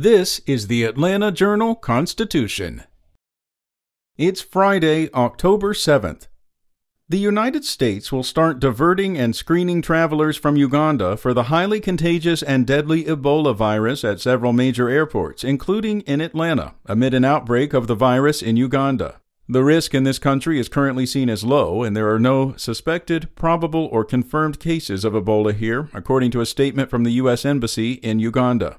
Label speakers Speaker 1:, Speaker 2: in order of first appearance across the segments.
Speaker 1: This is the Atlanta Journal Constitution. It's Friday, October 7th. The United States will start diverting and screening travelers from Uganda for the highly contagious and deadly Ebola virus at several major airports, including in Atlanta, amid an outbreak of the virus in Uganda. The risk in this country is currently seen as low, and there are no suspected, probable, or confirmed cases of Ebola here, according to a statement from the U.S. Embassy in Uganda.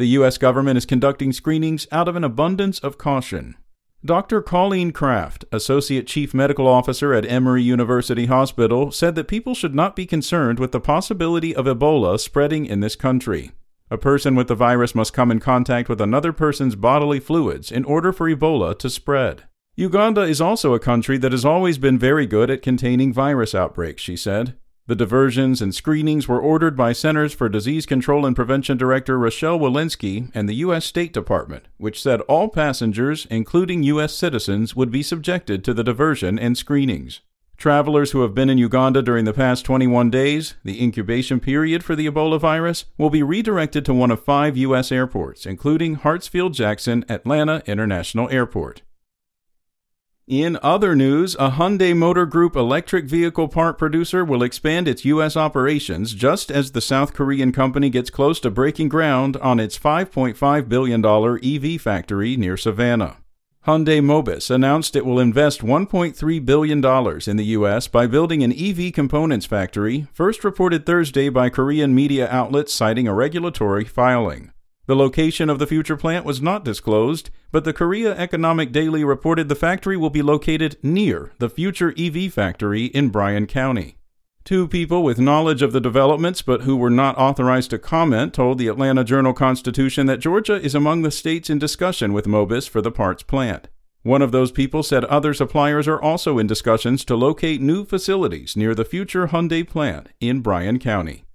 Speaker 1: The U.S. government is conducting screenings out of an abundance of caution. Dr. Colleen Kraft, Associate Chief Medical Officer at Emory University Hospital, said that people should not be concerned with the possibility of Ebola spreading in this country. A person with the virus must come in contact with another person's bodily fluids in order for Ebola to spread. Uganda is also a country that has always been very good at containing virus outbreaks, she said. The diversions and screenings were ordered by Centers for Disease Control and Prevention Director Rochelle Walensky and the U.S. State Department, which said all passengers, including U.S. citizens, would be subjected to the diversion and screenings. Travelers who have been in Uganda during the past 21 days, the incubation period for the Ebola virus, will be redirected to one of five U.S. airports, including Hartsfield Jackson Atlanta International Airport. In other news, a Hyundai Motor Group electric vehicle part producer will expand its U.S. operations just as the South Korean company gets close to breaking ground on its $5.5 billion EV factory near Savannah. Hyundai Mobis announced it will invest $1.3 billion in the U.S. by building an EV components factory, first reported Thursday by Korean media outlets citing a regulatory filing. The location of the future plant was not disclosed, but the Korea Economic Daily reported the factory will be located near the future EV factory in Bryan County. Two people with knowledge of the developments but who were not authorized to comment told the Atlanta Journal Constitution that Georgia is among the states in discussion with Mobis for the parts plant. One of those people said other suppliers are also in discussions to locate new facilities near the future Hyundai plant in Bryan County.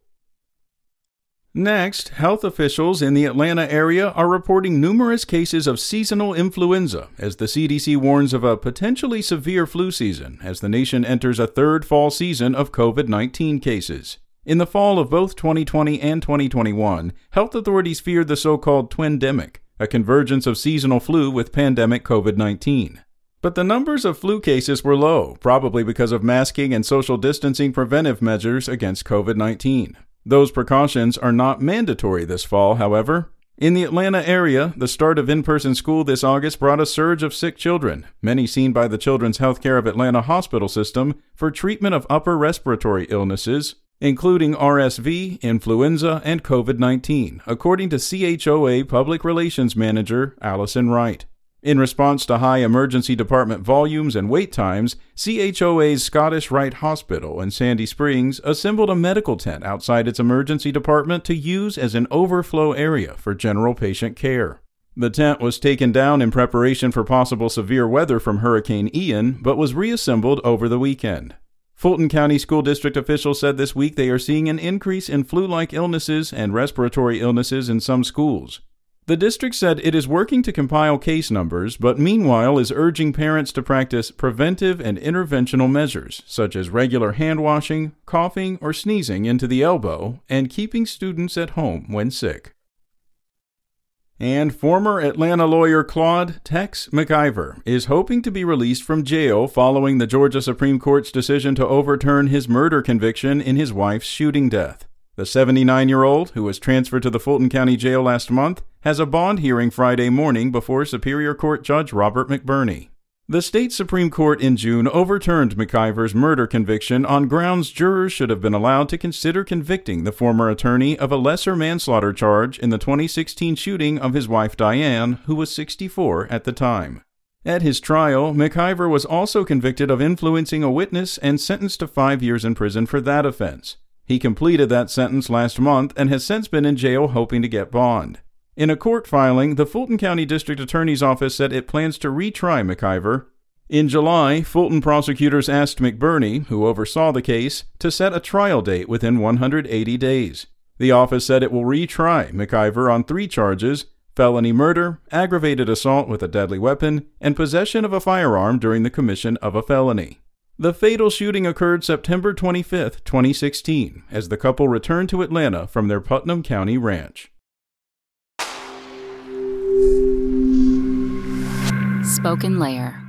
Speaker 1: Next, health officials in the Atlanta area are reporting numerous cases of seasonal influenza as the CDC warns of a potentially severe flu season as the nation enters a third fall season of COVID 19 cases. In the fall of both 2020 and 2021, health authorities feared the so called twindemic, a convergence of seasonal flu with pandemic COVID 19. But the numbers of flu cases were low, probably because of masking and social distancing preventive measures against COVID 19. Those precautions are not mandatory this fall, however. In the Atlanta area, the start of in person school this August brought a surge of sick children, many seen by the Children's Healthcare of Atlanta hospital system for treatment of upper respiratory illnesses, including RSV, influenza, and COVID 19, according to CHOA Public Relations Manager Allison Wright. In response to high emergency department volumes and wait times, CHOA's Scottish Rite Hospital in Sandy Springs assembled a medical tent outside its emergency department to use as an overflow area for general patient care. The tent was taken down in preparation for possible severe weather from Hurricane Ian, but was reassembled over the weekend. Fulton County School District officials said this week they are seeing an increase in flu like illnesses and respiratory illnesses in some schools. The district said it is working to compile case numbers, but meanwhile is urging parents to practice preventive and interventional measures, such as regular hand washing, coughing or sneezing into the elbow, and keeping students at home when sick. And former Atlanta lawyer Claude Tex McIver is hoping to be released from jail following the Georgia Supreme Court's decision to overturn his murder conviction in his wife's shooting death. The 79 year old, who was transferred to the Fulton County Jail last month, has a bond hearing Friday morning before Superior Court Judge Robert McBurney. The state Supreme Court in June overturned McIver's murder conviction on grounds jurors should have been allowed to consider convicting the former attorney of a lesser manslaughter charge in the 2016 shooting of his wife Diane, who was 64 at the time. At his trial, McIver was also convicted of influencing a witness and sentenced to five years in prison for that offense. He completed that sentence last month and has since been in jail hoping to get bond. In a court filing, the Fulton County District Attorney's Office said it plans to retry McIver. In July, Fulton prosecutors asked McBurney, who oversaw the case, to set a trial date within 180 days. The office said it will retry McIver on three charges felony murder, aggravated assault with a deadly weapon, and possession of a firearm during the commission of a felony. The fatal shooting occurred September 25, 2016, as the couple returned to Atlanta from their Putnam County ranch.
Speaker 2: Spoken Layer.